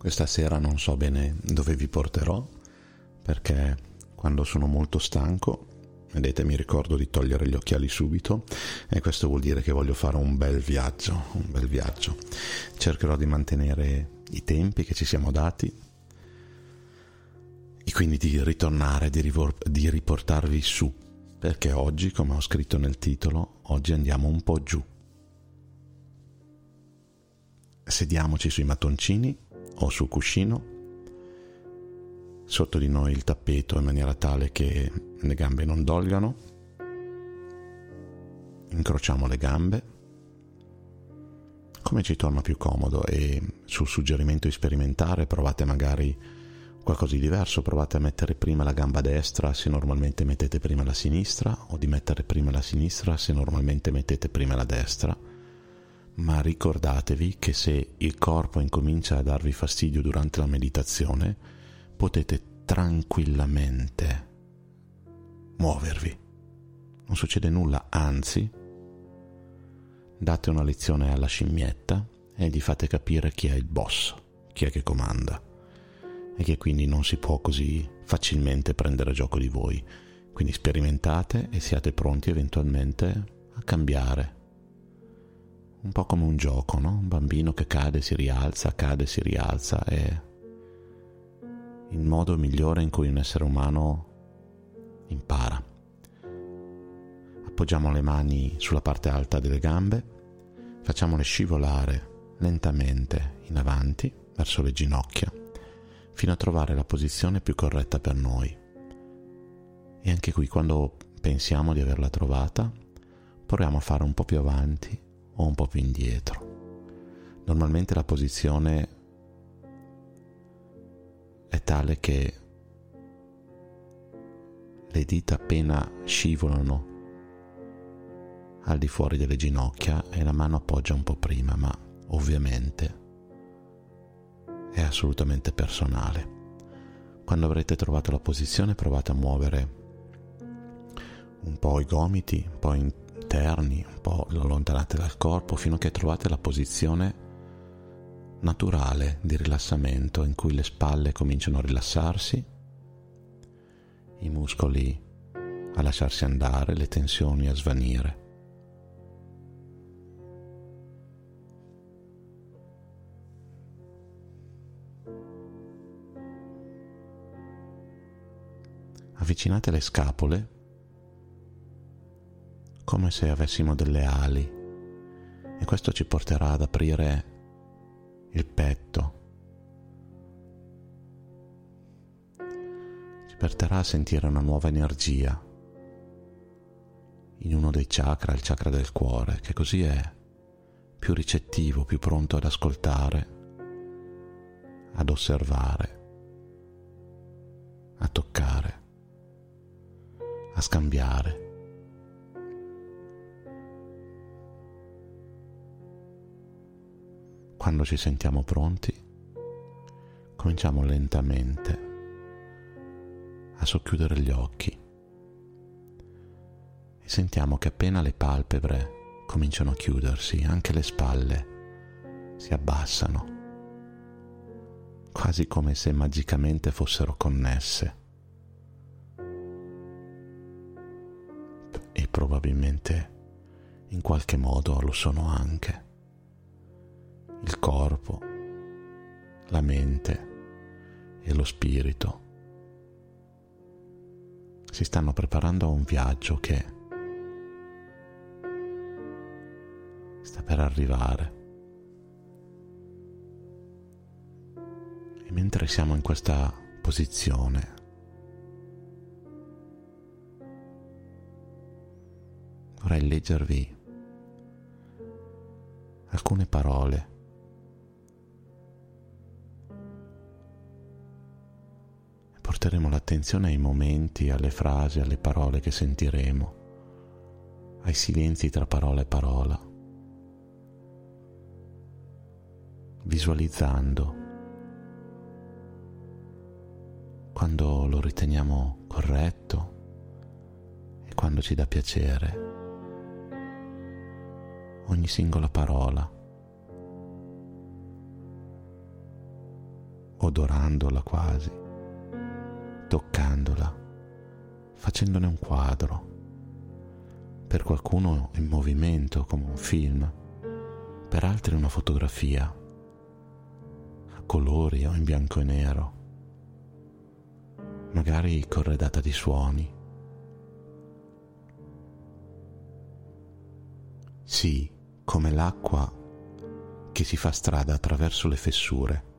Questa sera non so bene dove vi porterò perché quando sono molto stanco, vedete, mi ricordo di togliere gli occhiali subito e questo vuol dire che voglio fare un bel viaggio, un bel viaggio. Cercherò di mantenere i tempi che ci siamo dati e quindi di ritornare, di, rivor- di riportarvi su, perché oggi, come ho scritto nel titolo, oggi andiamo un po' giù. Sediamoci sui mattoncini o sul cuscino, sotto di noi il tappeto in maniera tale che le gambe non dolgano, incrociamo le gambe. Come ci torna più comodo? E sul suggerimento di sperimentare provate magari qualcosa di diverso, provate a mettere prima la gamba destra se normalmente mettete prima la sinistra o di mettere prima la sinistra se normalmente mettete prima la destra ma ricordatevi che se il corpo incomincia a darvi fastidio durante la meditazione, potete tranquillamente muovervi. Non succede nulla, anzi, date una lezione alla scimmietta e gli fate capire chi è il boss, chi è che comanda e che quindi non si può così facilmente prendere gioco di voi. Quindi sperimentate e siate pronti eventualmente a cambiare un po' come un gioco, no? Un bambino che cade, si rialza, cade, si rialza, è il modo migliore in cui un essere umano impara. Appoggiamo le mani sulla parte alta delle gambe, facciamole scivolare lentamente in avanti verso le ginocchia, fino a trovare la posizione più corretta per noi. E anche qui, quando pensiamo di averla trovata, proviamo a fare un po' più avanti o un po' più indietro. Normalmente la posizione è tale che le dita appena scivolano al di fuori delle ginocchia e la mano appoggia un po' prima, ma ovviamente è assolutamente personale. Quando avrete trovato la posizione provate a muovere un po' i gomiti, un po' in interni, un po' lo allontanate dal corpo fino a che trovate la posizione naturale di rilassamento in cui le spalle cominciano a rilassarsi, i muscoli a lasciarsi andare, le tensioni a svanire. Avvicinate le scapole come se avessimo delle ali e questo ci porterà ad aprire il petto, ci porterà a sentire una nuova energia in uno dei chakra, il chakra del cuore, che così è più ricettivo, più pronto ad ascoltare, ad osservare, a toccare, a scambiare. Quando ci sentiamo pronti, cominciamo lentamente a socchiudere gli occhi e sentiamo che appena le palpebre cominciano a chiudersi, anche le spalle si abbassano, quasi come se magicamente fossero connesse. E probabilmente in qualche modo lo sono anche il corpo, la mente e lo spirito si stanno preparando a un viaggio che sta per arrivare. E mentre siamo in questa posizione, vorrei leggervi alcune parole porteremo l'attenzione ai momenti, alle frasi, alle parole che sentiremo, ai silenzi tra parola e parola, visualizzando quando lo riteniamo corretto e quando ci dà piacere ogni singola parola odorandola quasi, toccandola, facendone un quadro. Per qualcuno in movimento come un film, per altri una fotografia, a colori o in bianco e nero, magari corredata di suoni. Sì, come l'acqua che si fa strada attraverso le fessure.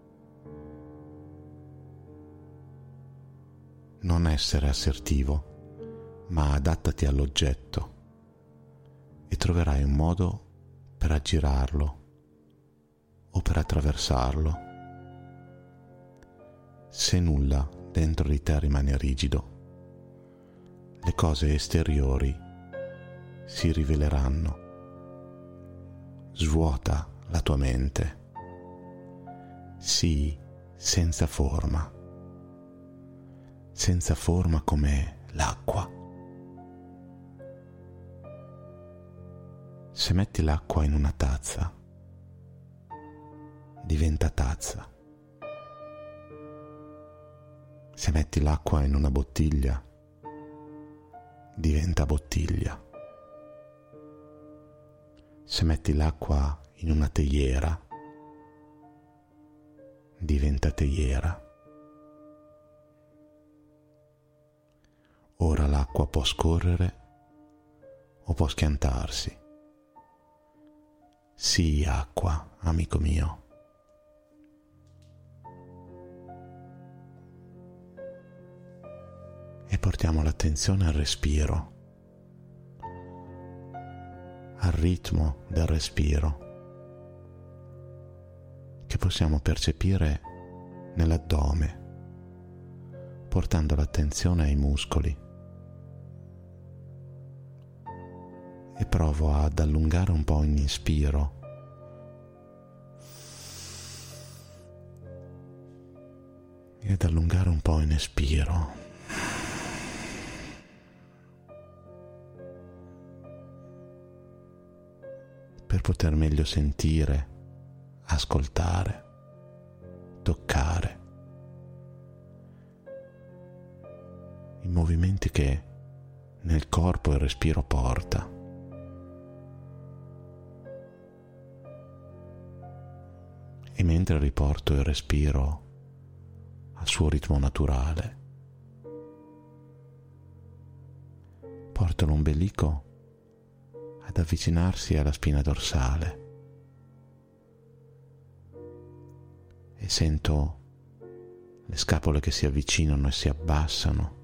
Non essere assertivo, ma adattati all'oggetto e troverai un modo per aggirarlo o per attraversarlo. Se nulla dentro di te rimane rigido, le cose esteriori si riveleranno. Svuota la tua mente. Sii senza forma, senza forma come l'acqua. Se metti l'acqua in una tazza, diventa tazza. Se metti l'acqua in una bottiglia, diventa bottiglia. Se metti l'acqua in una teiera, diventa teiera. Ora l'acqua può scorrere o può schiantarsi. Sii acqua, amico mio. E portiamo l'attenzione al respiro, al ritmo del respiro che possiamo percepire nell'addome, portando l'attenzione ai muscoli. E provo ad allungare un po' in ispiro. E ad allungare un po' in espiro. Per poter meglio sentire ascoltare, toccare, i movimenti che nel corpo il respiro porta. E mentre riporto il respiro al suo ritmo naturale, porto l'ombelico ad avvicinarsi alla spina dorsale e sento le scapole che si avvicinano e si abbassano,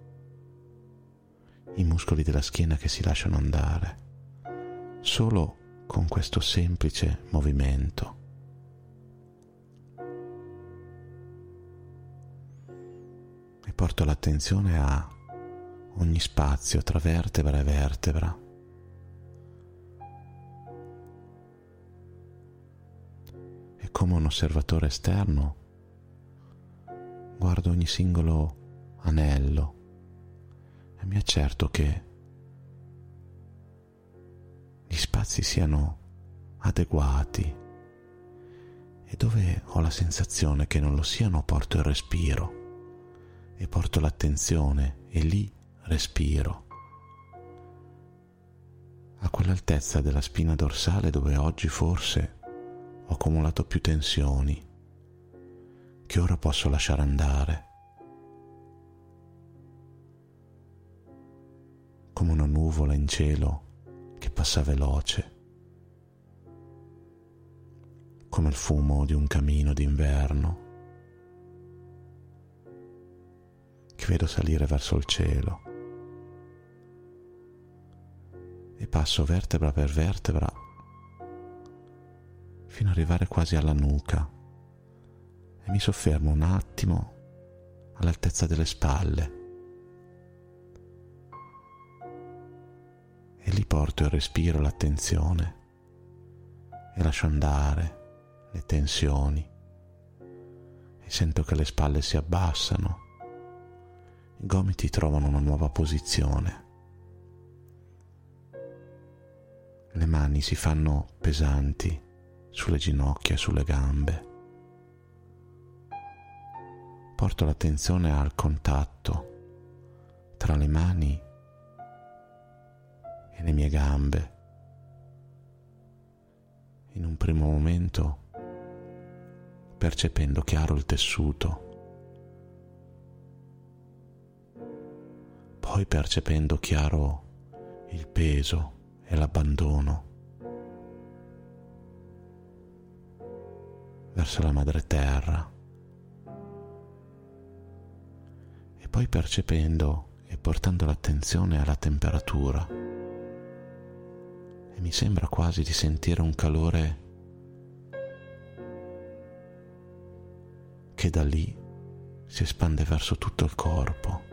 i muscoli della schiena che si lasciano andare, solo con questo semplice movimento. Porto l'attenzione a ogni spazio tra vertebra e vertebra. Come un osservatore esterno, guardo ogni singolo anello e mi accerto che gli spazi siano adeguati. E dove ho la sensazione che non lo siano porto il respiro e porto l'attenzione e lì respiro. A quell'altezza della spina dorsale dove oggi forse ho accumulato più tensioni che ora posso lasciare andare. Come una nuvola in cielo che passa veloce, come il fumo di un camino d'inverno vedo salire verso il cielo. E passo vertebra per vertebra fino ad arrivare quasi alla nuca. E mi soffermo un attimo all'altezza delle spalle. E lì porto il respiro, l'attenzione. E lascio andare le tensioni. E sento che le spalle si abbassano, i gomiti trovano una nuova posizione. Le mani si fanno pesanti sulle ginocchia, sulle gambe. porto l'attenzione al contatto tra le mani e le mie gambe. In un primo momento percependo chiaro il tessuto, poi percependo chiaro il peso e l'abbandono verso la madre terra e poi percependo e portando l'attenzione alla temperatura e mi sembra quasi di sentire un calore che da lì si espande verso tutto il corpo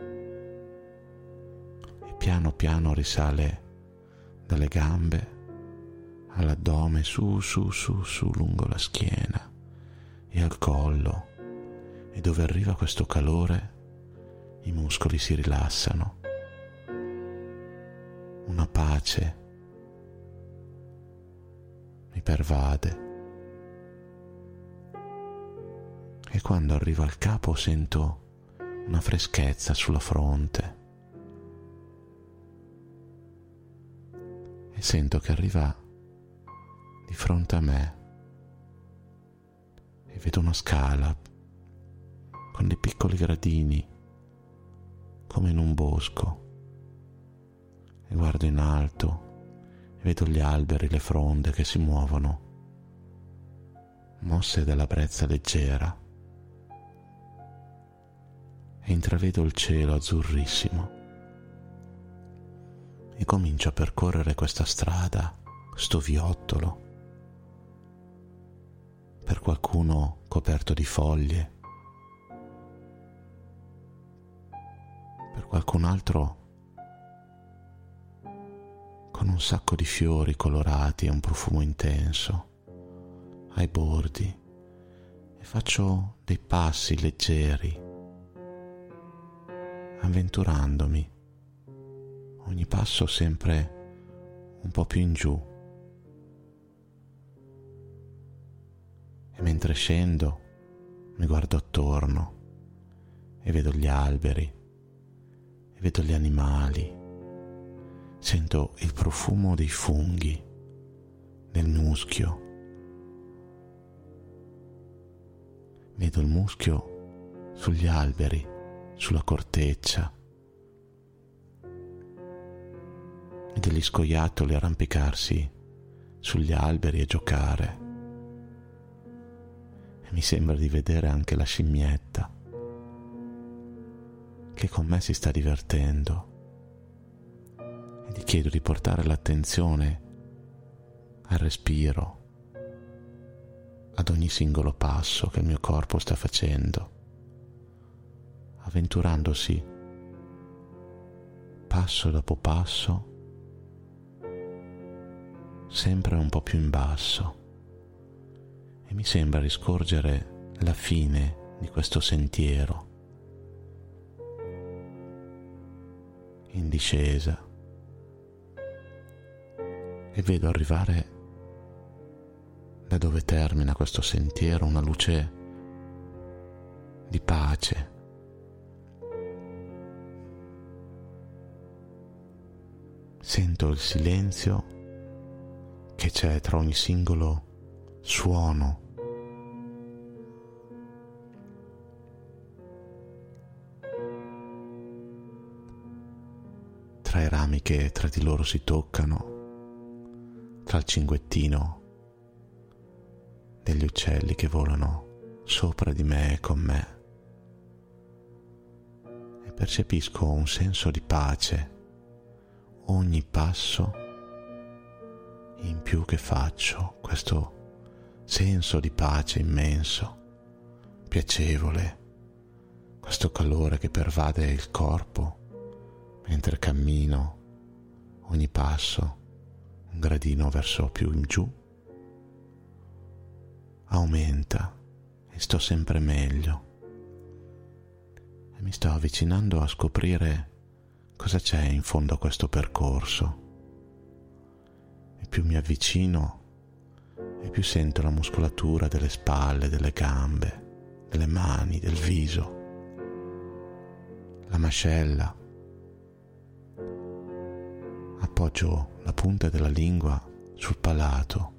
piano piano risale dalle gambe all'addome su su su su lungo la schiena e al collo e dove arriva questo calore i muscoli si rilassano una pace mi pervade. E quando arrivo al capo sento una freschezza sulla fronte. Sento che arriva di fronte a me e vedo una scala con dei piccoli gradini come in un bosco e guardo in alto Vedo gli alberi, le fronde che si muovono, mosse dalla brezza leggera, e intravedo il cielo azzurrissimo. E comincio a percorrere questa strada, sto viottolo, per qualcuno coperto di foglie, per qualcun altro con un sacco di fiori colorati e un profumo intenso ai bordi. E faccio dei passi leggeri, avventurandomi, ogni passo sempre un po' più in giù. E mentre scendo mi guardo attorno e vedo gli alberi, e vedo gli animali, Sento il profumo dei funghi, del muschio. Vedo il muschio sugli alberi, sulla corteccia. Degli scoiattoli arrampicarsi sugli alberi e giocare. E mi sembra di vedere anche la scimmietta che con me si sta divertendo e ti chiedo di portare l'attenzione al respiro, ad ogni singolo passo che il mio corpo sta facendo, avventurandosi passo dopo passo, sempre un po' più in basso, e mi sembra riscorgere la fine di questo sentiero. In discesa. E vedo arrivare da dove termina questo sentiero una luce di pace. Sento il silenzio c'è tra ogni singolo suono. Tra i rami che tra di loro si toccano tra il cinguettino degli uccelli che volano sopra di me e con me e percepisco un senso di pace ogni passo in più che faccio, questo senso di pace immenso, piacevole, questo calore che pervade il corpo mentre cammino ogni passo un gradino verso più in giù, aumenta e sto sempre meglio. E mi sto avvicinando a scoprire cosa c'è in fondo a questo percorso. Più mi avvicino e più sento la muscolatura delle spalle, delle gambe, delle mani, del viso. la mascella. Appoggio la punta della lingua sul palato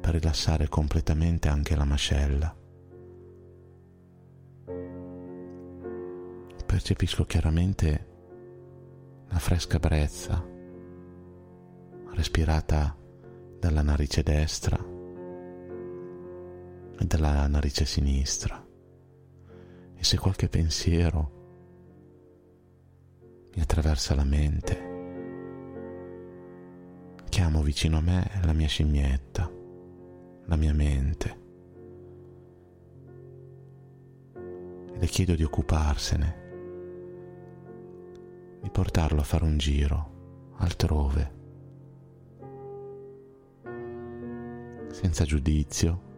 per rilassare completamente anche la mascella. Percepisco chiaramente la fresca brezza respirata dalla narice destra e dalla narice sinistra. E se qualche pensiero mi attraversa la mente, chiamo vicino a me la mia scimmietta, la mia mente, e le chiedo di occuparsene, di portarlo a fare un giro altrove, senza giudizio,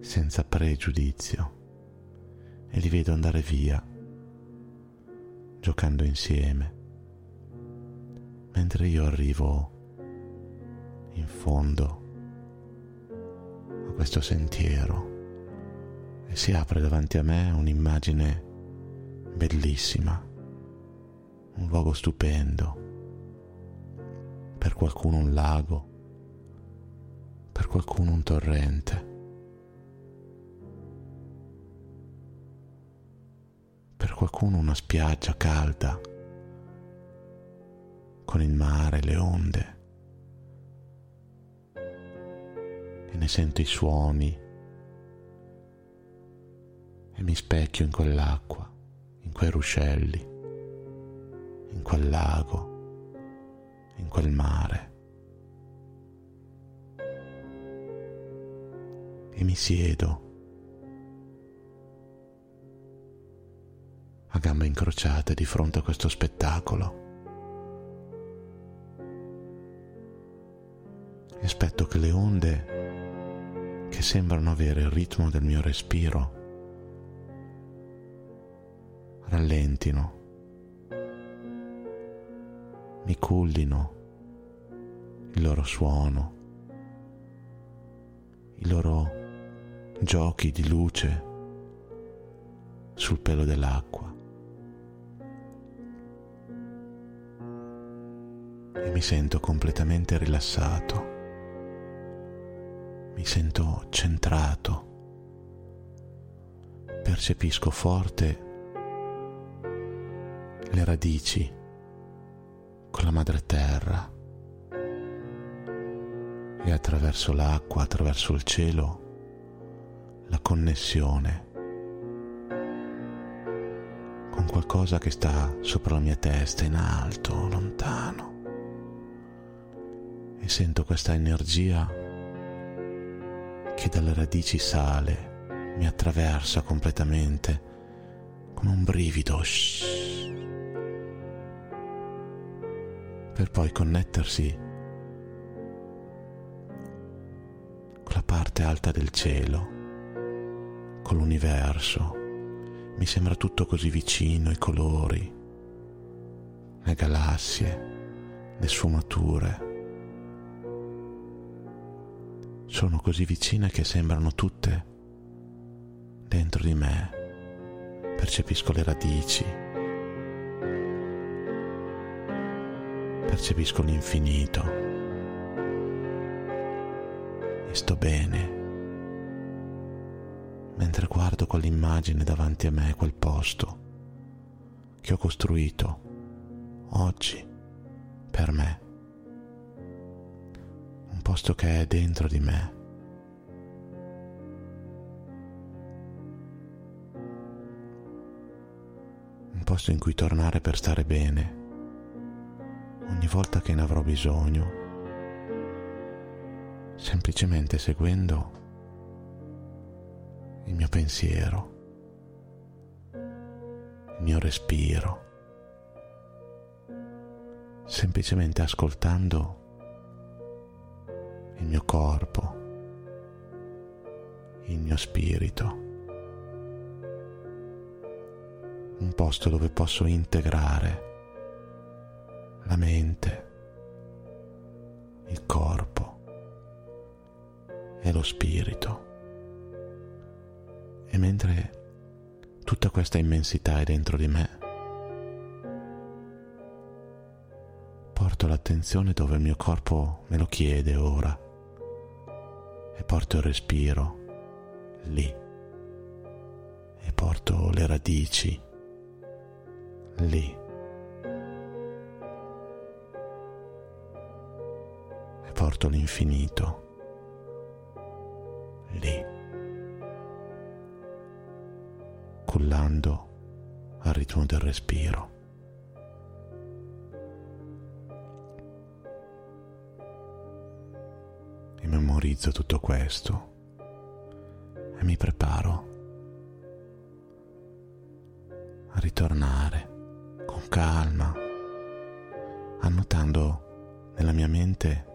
senza pregiudizio e li vedo andare via, giocando insieme, mentre io arrivo in fondo a questo sentiero e si apre davanti a me un'immagine bellissima, un luogo stupendo, per qualcuno un lago, per qualcuno un torrente. Qualcuno una spiaggia calda con il mare, le onde. E ne sento i suoni e mi specchio in quell'acqua, in quei ruscelli, in quel lago, in quel mare. E mi siedo a gambe incrociate di fronte a questo spettacolo. E aspetto che le onde, che sembrano avere il ritmo del mio respiro, rallentino, mi cullino il loro suono, i loro giochi di luce sul pelo dell'acqua. mi sento completamente rilassato, mi sento centrato, percepisco forte le radici con la madre terra. E attraverso l'acqua, attraverso il cielo, la connessione con qualcosa che sta sopra la mia testa, in alto, lontano. E sento questa energia che dalle radici sale, mi attraversa completamente come un brivido, shh, per poi connettersi con la parte alta del cielo, con l'universo. Mi sembra tutto così vicino, i colori, le galassie, le sfumature sono così vicine che sembrano tutte dentro di me. Percepisco le radici, percepisco l'infinito. E sto bene. Mentre guardo quell'immagine davanti a me, quel posto che ho costruito oggi per me. Posto che è dentro di me. Un posto in cui tornare per stare bene, ogni volta che ne avrò bisogno, semplicemente seguendo il mio pensiero, il mio respiro, semplicemente ascoltando il mio corpo, il mio spirito. Un posto dove posso integrare la mente, il corpo e lo spirito. E mentre tutta questa immensità è dentro di me. Porto l'attenzione dove il mio corpo me lo chiede ora e porto il respiro lì e porto le radici lì. Porto l'infinito lì. Cullando al ritmo del respiro. E memorizzo tutto questo e mi preparo a ritornare con calma, annotando nella mia mente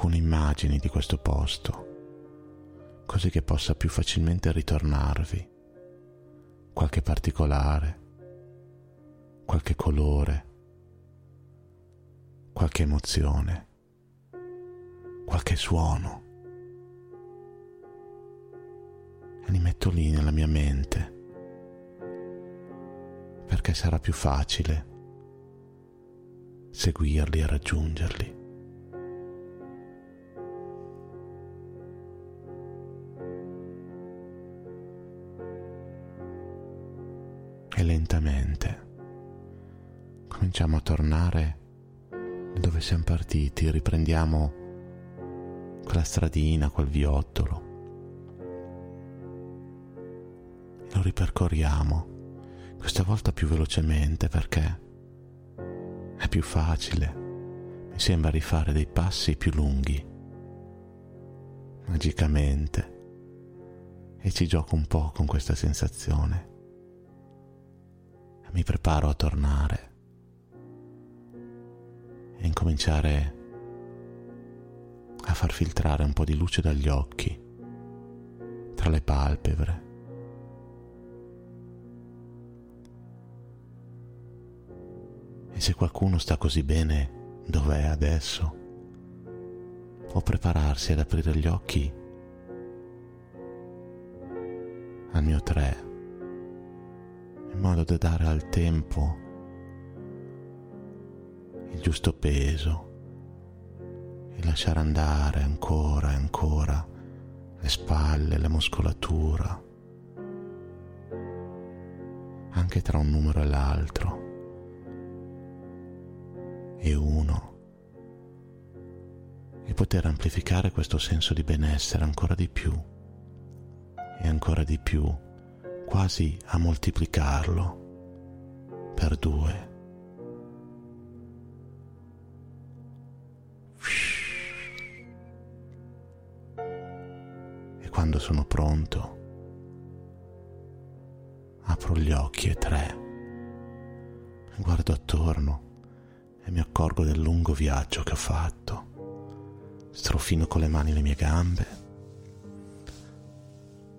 alcune immagini di questo posto, così che possa più facilmente ritornarvi qualche particolare, qualche colore, qualche emozione, qualche suono. E li metto lì nella mia mente perché sarà più facile seguirli e raggiungerli. E lentamente cominciamo a tornare dove siamo partiti, riprendiamo quella stradina, quel viottolo. Lo ripercorriamo questa volta più velocemente perché è più facile, mi sembra di fare dei passi più lunghi, magicamente, e ci gioco un po' con questa sensazione. Mi preparo a tornare e incominciare a far filtrare un po' di luce dagli occhi, tra le palpebre. E se qualcuno sta così bene dov'è adesso, può prepararsi ad aprire gli occhi al mio tre, in modo da dare al tempo il giusto peso e lasciare andare ancora e ancora le spalle, la muscolatura, anche tra un numero e l'altro. E uno. E poter amplificare questo senso di benessere ancora di più e ancora di più, quasi a moltiplicarlo per due. E quando sono pronto, apro gli occhi e tre, guardo attorno e mi accorgo del lungo viaggio che ho fatto. Strofino con le mani le mie gambe,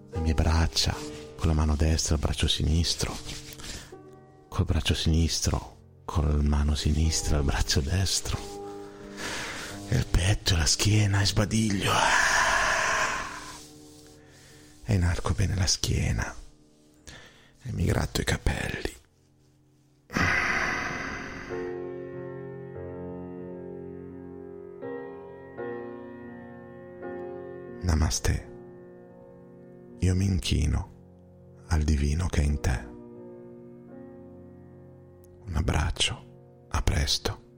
le mie braccia, con la mano destra il braccio sinistro, col braccio sinistro, con la mano sinistra il braccio destro, e il petto, la schiena e sbadiglio. E inarco bene la schiena e mi gratto i capelli. Namaste. Io mi inchino al divino che è in te. Un abbraccio, a presto.